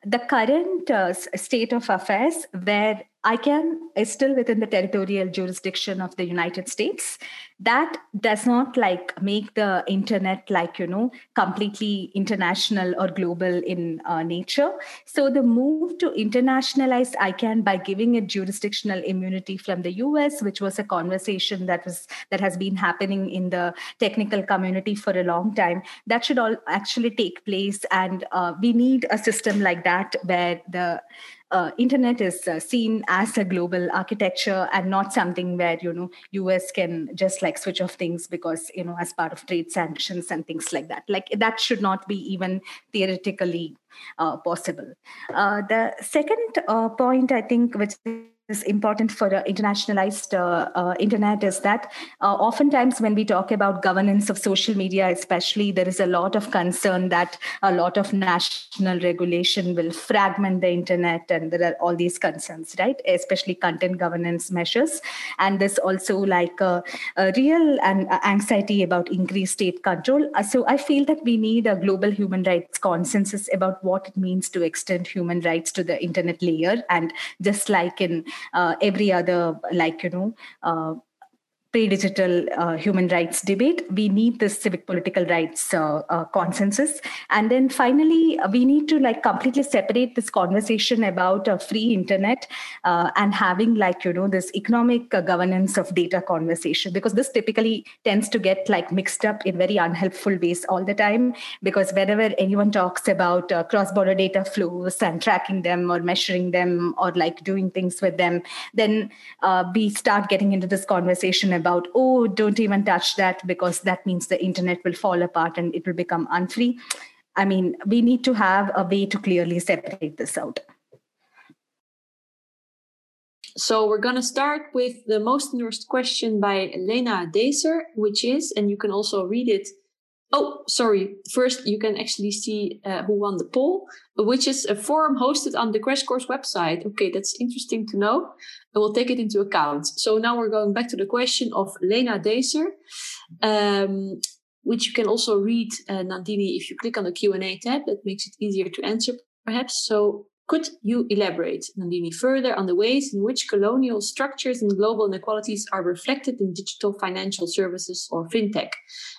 the current uh, state of affairs, where ICANN is still within the territorial jurisdiction of the United States. That does not like make the internet like, you know, completely international or global in uh, nature. So the move to internationalize ICANN by giving it jurisdictional immunity from the US, which was a conversation that was that has been happening in the technical community for a long time, that should all actually take place. And uh, we need a system like that where the uh, internet is uh, seen as a global architecture and not something where you know us can just like switch off things because you know as part of trade sanctions and things like that. Like that should not be even theoretically possible. Uh, the second uh, point i think which is important for internationalized uh, uh, internet is that uh, oftentimes when we talk about governance of social media especially there is a lot of concern that a lot of national regulation will fragment the internet and there are all these concerns right? Especially content governance measures. And there's also like a, a real anxiety about increased state control. Uh, so i feel that we need a global human rights consensus about what it means to extend human rights to the internet layer and just like in uh, every other like you know uh, pre-digital uh, human rights debate. We need this civic political rights uh, uh, consensus. And then finally uh, we need to like completely separate this conversation about a free internet uh, and having like you know this economic uh, governance of data conversation. Because this typically tends to get like mixed up in very unhelpful ways all the time. Because whenever anyone talks about cross-border data flows and tracking them or measuring them or like doing things with them then we start getting into this conversation about oh don't even touch that because that means the internet will fall apart and it will become unfree. I mean we need to have a way to clearly separate this out. So we're going to start with the most endorsed question by Lena Deser, which is, and you can also read it Oh, sorry. First, you can actually see uh, who won the poll, which is a forum hosted on the Crash Course website. Okay, that's interesting to know. And we'll take it into account. So now we're going back to the question of Lena Deser, um, which you can also read, uh, Nandini, if you click on the Q&A tab. That makes it easier to answer, perhaps. So Could you elaborate, Nandini, further on the ways in which colonial structures and global inequalities are reflected in digital financial services or fintech?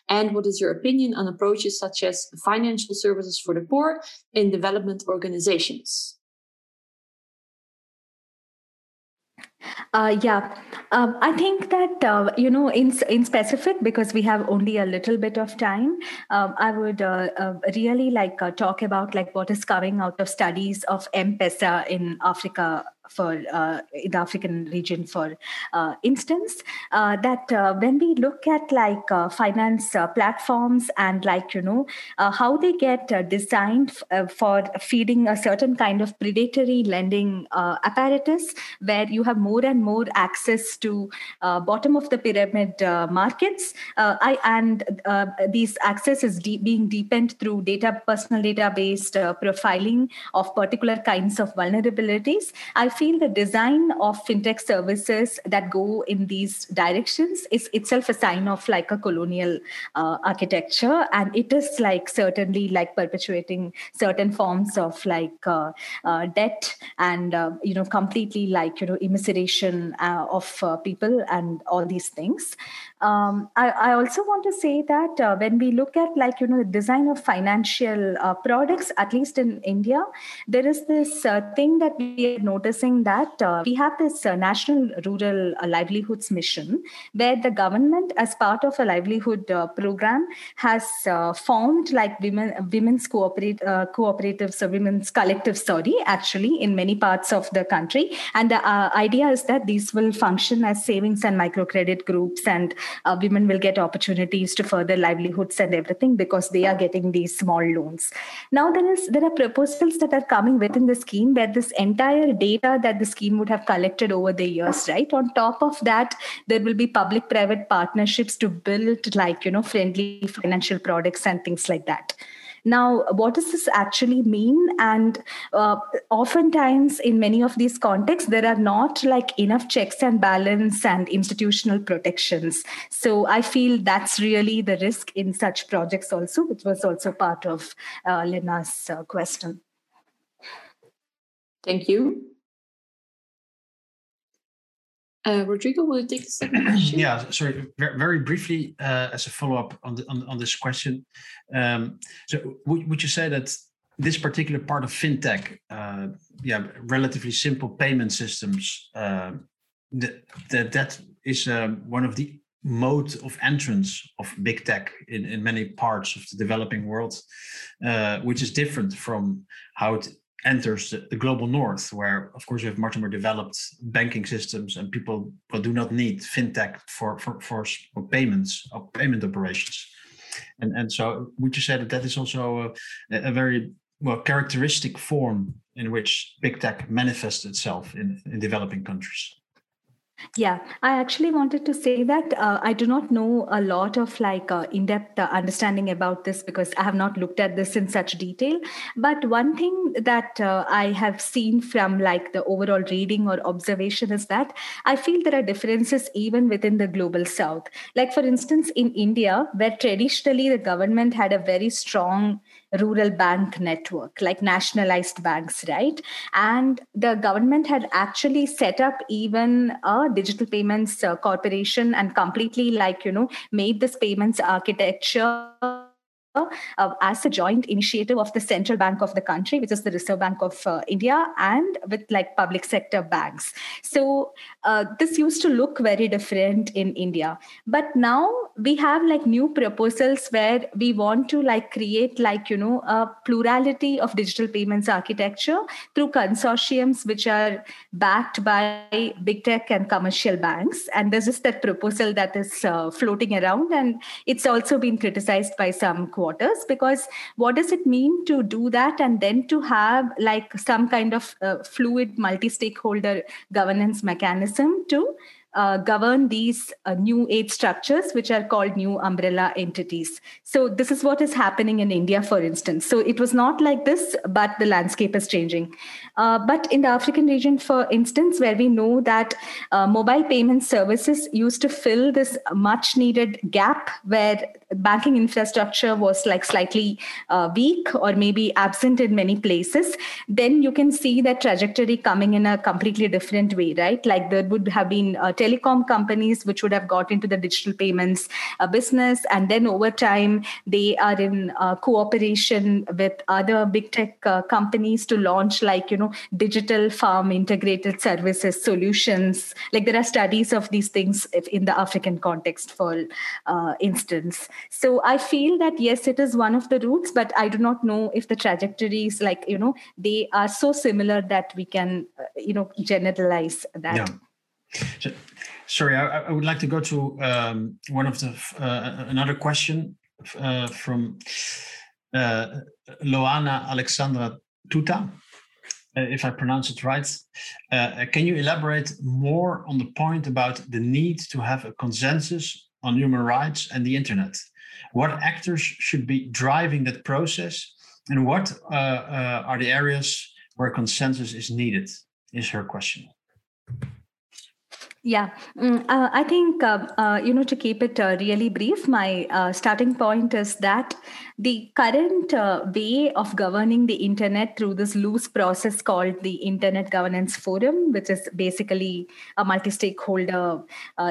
And what is your opinion on approaches such as financial services for the poor in development organizations? Uh, yeah, um, I think that uh, you know, in in specific, because we have only a little bit of time, um, I would uh, uh really like uh, talk about like what is coming out of studies of M-Pesa in Africa for uh, in the African region, for uh, instance, uh, that uh, when we look at like uh, finance uh, platforms and like you know how they get designed f- for feeding a certain kind of predatory lending apparatus, where you have more and more access to bottom of the pyramid markets, I and these access is de- being deepened through data, personal data based profiling of particular kinds of vulnerabilities. I feel the design of fintech services that go in these directions is itself a sign of like a colonial uh, architecture. And it is like certainly like perpetuating certain forms of like uh, uh, debt and uh, you know completely like you know immiseration uh, of uh, people and all these things. Um, I, I, also want to say that when we look at like you know the design of financial products, at least in India, there is this thing that we are noticing that uh, we have this uh, national rural uh, livelihoods mission, where the government, as part of a livelihood program, has formed like women women's cooperatives or women's collective Sorry, actually, in many parts of the country, and the idea is that these will function as savings and microcredit groups and uh, women will get opportunities to further livelihoods and everything because they are getting these small loans. Now there is there are proposals that are coming within the scheme where this entire data that the scheme would have collected over the years, right? On top of that, there will be public-private partnerships to build like you know friendly financial products and things like that. Now, what does this actually mean? And uh, oftentimes, in many of these contexts, there are not like enough checks and balance and institutional protections. So I feel that's really the risk in such projects, also, which was also part of uh, Lena's uh, question. Thank you. Uh, Rodrigo, will you take the second question? yeah, sorry, very, very briefly uh, as a follow up on, on, on this question. Um, so, would, would you say that this particular part of fintech, uh, yeah, relatively simple payment systems, uh, that that, that is um, one of the mode of entrance of big tech in, in many parts of the developing world, uh, which is different from how it enters the, global north, where of course we have much more developed banking systems and people do not need fintech for for, for, for payments or payment operations. And and so would you say that that is also a, a very well characteristic form in which big tech manifests itself in, in developing countries? Yeah, I actually wanted to say that uh, I do not know a lot of like uh, in-depth uh, understanding about this because I have not looked at this in such detail. But one thing that uh, I have seen from like the overall reading or observation is that I feel there are differences even within the global south. Like for instance, in India, where traditionally the government had a very strong rural bank network, like nationalized banks, right? And the government had actually set up even a digital payments uh, corporation and completely, like, you know, made this payments architecture uh, as a joint initiative of the central bank of the country, which is the Reserve Bank of uh, India, and with like public sector banks. So uh, this used to look very different in India, but now we have like new proposals where we want to like create like you know a plurality of digital payments architecture through consortiums which are backed by big tech and commercial banks. And there's just that proposal that is uh, floating around, and it's also been criticized by some quarters because what does it mean to do that and then to have like some kind of uh, fluid multi-stakeholder governance mechanism to uh, govern these uh, new age structures, which are called new umbrella entities. So, this is what is happening in India, for instance. So, it was not like this, but the landscape is changing. Uh, but in the African region, for instance, where we know that uh, mobile payment services used to fill this much needed gap where banking infrastructure was like slightly uh, weak or maybe absent in many places, then you can see that trajectory coming in a completely different way, right? Like there would have been uh, telecom companies which would have got into the digital payments uh, business, and then over time they are in uh, cooperation with other big tech uh, companies to launch like you know digital farm integrated services solutions. Like there are studies of these things in the African context, for uh, instance. So I feel that yes, it is one of the routes, but I do not know if the trajectories, like you know, they are so similar that we can, uh, you know, generalize that. Yeah. So, sorry, I, I, would like to go to um, one of the uh, another question uh, from uh, Loana Alexandra Tuta. Uh, if I pronounce it right. Uh, can you elaborate more on the point about the need to have a consensus on human rights and the internet? What actors should be driving that process, and what uh, uh, are the areas where consensus is needed? Is her question. Yeah, mm, uh, I think, uh, uh, you know, to keep it uh, really brief, my uh, starting point is that the current uh, way of governing the internet through this loose process called the Internet Governance Forum, which is basically a multi stakeholder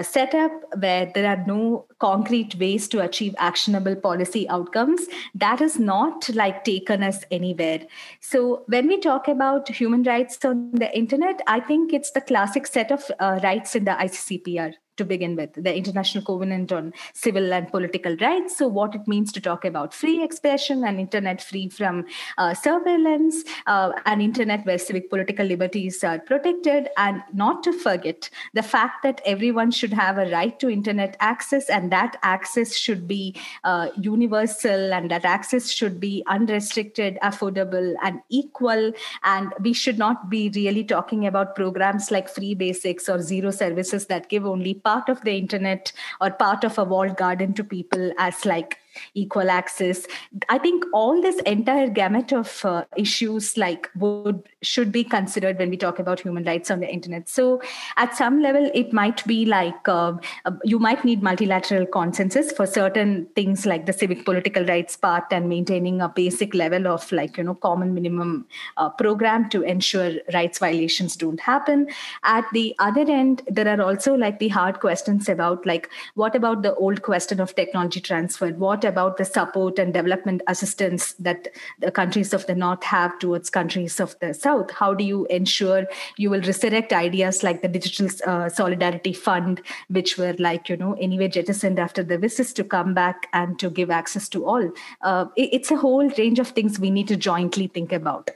setup where there are no concrete ways to achieve actionable policy outcomes, that is not like taken us anywhere. So when we talk about human rights on the internet, I think it's the classic set of rights in the ICCPR to begin with, the International Covenant on Civil and Political Rights. So, what it means to talk about free expression and internet free from uh, surveillance, uh, an internet where civic political liberties are protected, and not to forget the fact that everyone should have a right to internet access, and that access should be uh, universal, and that access should be unrestricted, affordable, and equal. And we should not be really talking about programs like free basics or zero services that give only part of the internet or part of a walled garden to people as like equal access i think all this entire gamut of uh, issues like would should be considered when we talk about human rights on the internet. So at some level it might be like uh, uh, you might need multilateral consensus for certain things like the civic political rights part and maintaining a basic level of like you know common minimum uh, program to ensure rights violations don't happen. At the other end there are also like the hard questions about like what about the old question of technology transfer? What about the support and development assistance that the countries of the north have towards countries of the south. How do you ensure you will resurrect ideas like the digital uh, solidarity fund which were like you know anyway jettisoned after the WSIS to come back and to give access to all? Uh, it, it's a whole range of things we need to jointly think about.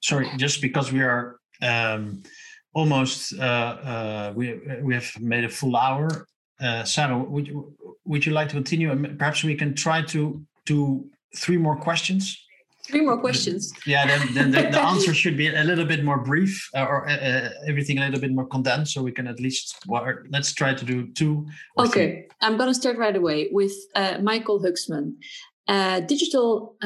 Sorry just because we are um, almost uh, uh, we we have made a full hour uh, Sarah, would you, would you like to continue? And Perhaps we can try to do three more questions. Three more questions. Yeah, then, then the, the answer should be a little bit more brief uh, or uh, uh, everything a little bit more condensed so we can at least, well, let's try to do two. Okay, three. I'm going to start right away with uh, Michael Huxman. Uh, digital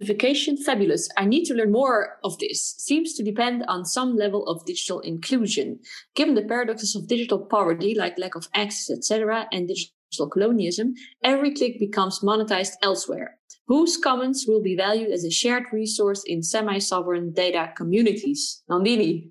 commodification, fabulous. I need to learn more of this. Seems to depend on some level of digital inclusion. Given the paradoxes of digital poverty, like lack of access, etc., and digital colonialism, every click becomes monetized elsewhere. Whose commons will be valued as a shared resource in semi-sovereign data communities? Nandini.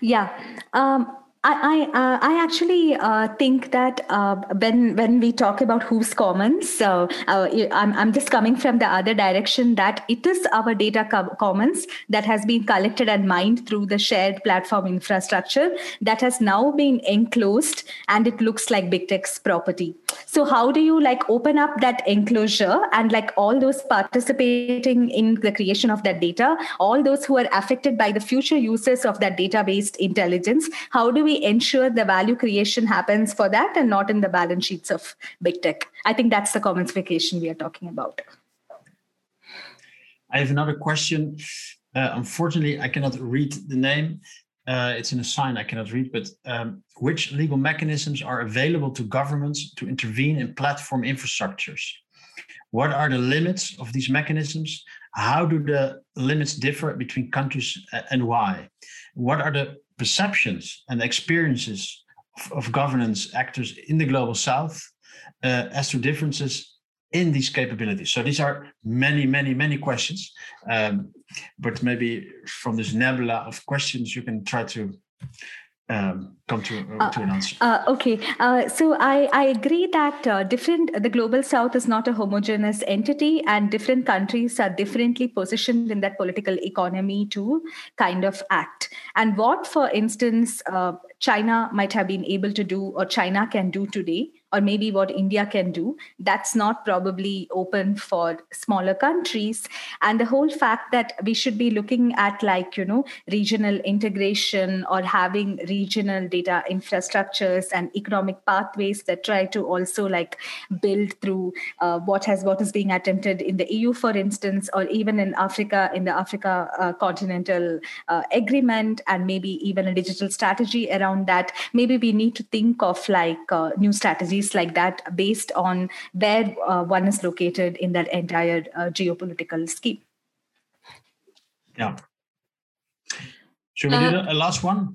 Yeah. Um, I I, uh, I actually uh, think that uh, when when we talk about who's commons, so uh, I'm I'm just coming from the other direction that it is our data co- commons that has been collected and mined through the shared platform infrastructure that has now been enclosed and it looks like big tech's property. So how do you like open up that enclosure and like all those participating in the creation of that data, all those who are affected by the future uses of that data-based intelligence, how do we we ensure the value creation happens for that and not in the balance sheets of big tech? I think that's the commodification we are talking about. I have another question. Uh, unfortunately, I cannot read the name. Uh, it's in a sign I cannot read, but um, which legal mechanisms are available to governments to intervene in platform infrastructures? What are the limits of these mechanisms how do the limits differ between countries and why? What are the perceptions and experiences of, of governance actors in the global south uh, as to differences in these capabilities? So these are many, many, many questions. Um, but maybe from this nebula of questions, you can try to um, come to, uh, to an answer. Uh, okay, uh, so I, I agree that uh, different the global south is not a homogeneous entity, and different countries are differently positioned in that political economy to kind of act. And what, for instance, uh, China might have been able to do, or China can do today, or maybe what India can do, that's not probably open for smaller countries. And the whole fact that we should be looking at like, you know, regional integration or having regional data infrastructures and economic pathways that try to also like build through uh, what has what is being attempted in the EU, for instance, or even in Africa, in the Africa uh, continental uh, agreement, and maybe even a digital strategy around that. Maybe we need to think of like uh, new strategies like that based on where uh, one is located in that entire uh, geopolitical scheme. Yeah. Should we do a last one?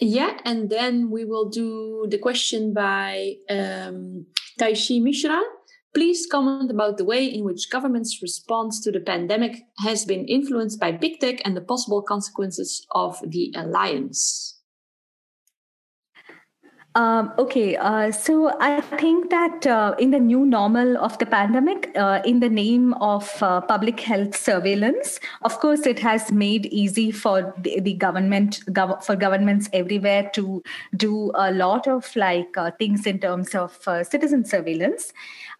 Yeah, and then we will do the question by um, Taishi Mishra. Please comment about the way in which government's response to the pandemic has been influenced by big tech and the possible consequences of the alliance. Um, okay, uh, so I think that uh, in the new normal of the pandemic, uh, in the name of uh, public health surveillance, of course, it has made easy for the, the government gov- for governments everywhere to do a lot of like uh, things in terms of uh, citizen surveillance.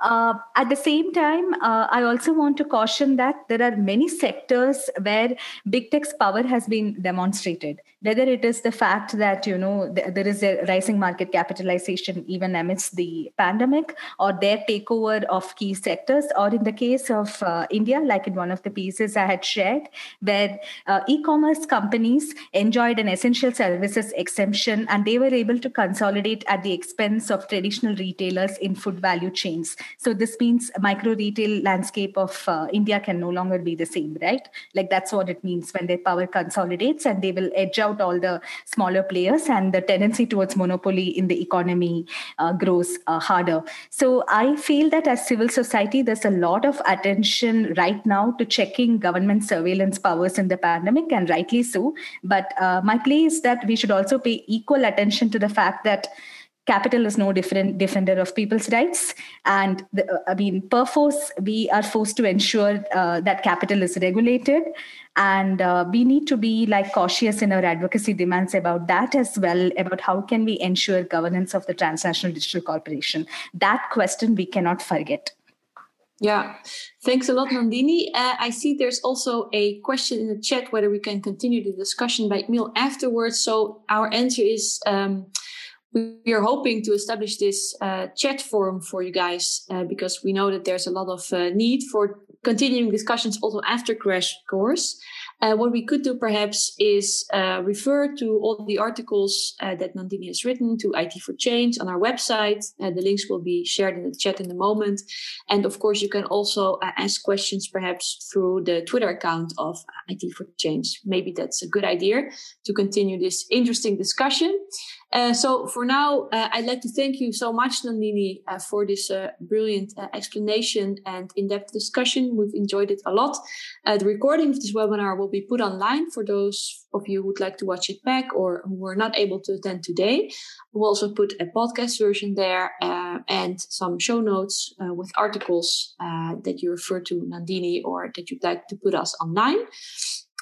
At the same time, I also want to caution that there are many sectors where big tech's power has been demonstrated. Whether it is the fact that you know th- there is a rising market capitalization even amidst the pandemic, or their takeover of key sectors, or in the case of uh, India, like in one of the pieces I had shared, where uh, e-commerce companies enjoyed an essential services exemption and they were able to consolidate at the expense of traditional retailers in food value chains so this means micro retail landscape of uh, India can no longer be the same, right? Like that's what it means when their power consolidates and they will edge out all the smaller players and the tendency towards monopoly in the economy uh, grows uh, harder. So I feel that as civil society, there's a lot of attention right now to checking government surveillance powers in the pandemic, and rightly so. But uh, my plea is that we should also pay equal attention to the fact that capital is no different defender of people's rights. And the, i mean per force we are forced to ensure uh, that capital is regulated. And uh, we need to be like cautious in our advocacy demands about that as well about how can we ensure governance of the transnational digital corporation. That question we cannot forget. Yeah, thanks a lot, Nandini. Uh, I see there's also a question in the chat whether we can continue the discussion by email afterwards. So our answer is um, we are hoping to establish this uh, chat forum for you guys uh, because we know that there's a lot of uh, need for continuing discussions also after crash course uh, what we could do perhaps is uh, refer to all the articles uh, that Nandini has written to IT for Change on our website. The links will be shared in the chat in a moment. And of course, you can also ask questions perhaps through the Twitter account of IT for Change. Maybe that's a good idea to continue this interesting discussion. Uh, so for now, I'd like to thank you so much, Nandini, for this brilliant explanation and in-depth discussion. We've enjoyed it a lot. the recording of this webinar will be put online for those of you who would like to watch it back or who were not able to attend today. We'll also put a podcast version there uh, and some show notes uh, with articles uh, that you refer to Nandini or that you'd like to put us online.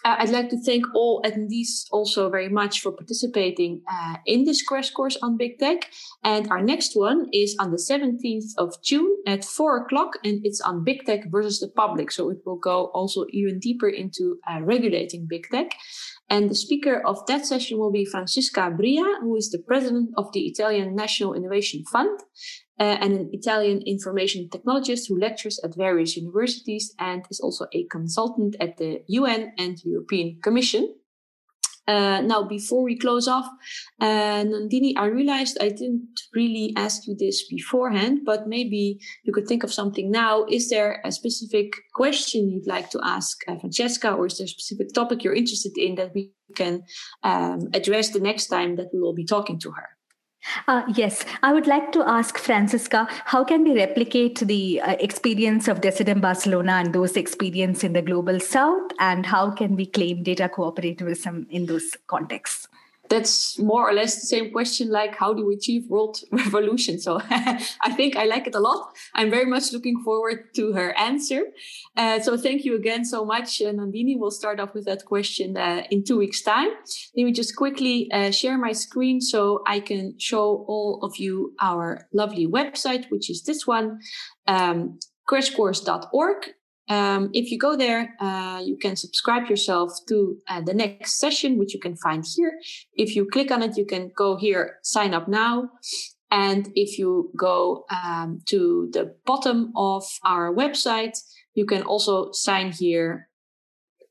Uh, I'd like to thank all attendees also very much for participating uh, in this crash course on big tech. And our next one is on the 17th of June at four o'clock, and it's on big tech versus the public. So it will go also even deeper into uh, regulating big tech. And the speaker of that session will be Francesca Bria, who is the president of the Italian National Innovation Fund uh, and an Italian information technologist who lectures at various universities and is also a consultant at the UN and European Commission. Uh, now, before we close off, uh, Nandini, I realized I didn't really ask you this beforehand, but maybe you could think of something now. Is there a specific question you'd like to ask uh, Francesca, or is there a specific topic you're interested in that we can um, address the next time that we will be talking to her? Uh, yes, I would like to ask Francesca, how can we replicate the uh, experience of Decidim Barcelona and those experience in the global south, and how can we claim data cooperativism in those contexts? That's more or less the same question like how do we achieve world revolution? So i think i like it a lot. I'm very much looking forward to her answer. Uh, so thank you again so much uh, nandini. We'll start off with that question uh, in two weeks time. Let me just quickly uh, share my screen so i can show all of you our lovely website which is this one um, crashcourse.org um, if you go there, uh, you can subscribe yourself to uh, the next session, which you can find here. If you click on it, you can go here, sign up now. And if you go um, to the bottom of our website, you can also sign here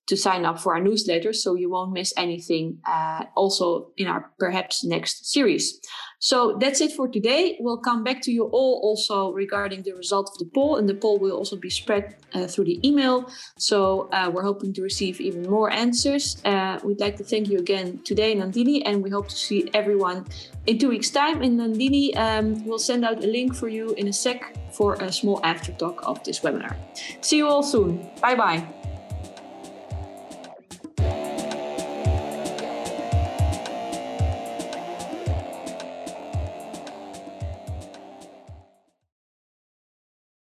to sign up for our newsletter so you won't miss anything uh, also in our perhaps next series. So that's it for today. We'll come back to you all also regarding the result of the poll, and the poll will also be spread uh, through the email. So uh, we're hoping to receive even more answers. Uh, we'd like to thank you again today, Nandini, and we hope to see everyone in two weeks' time. And Nandini um, will send out a link for you in a sec for a small after talk of this webinar. See you all soon. Bye bye.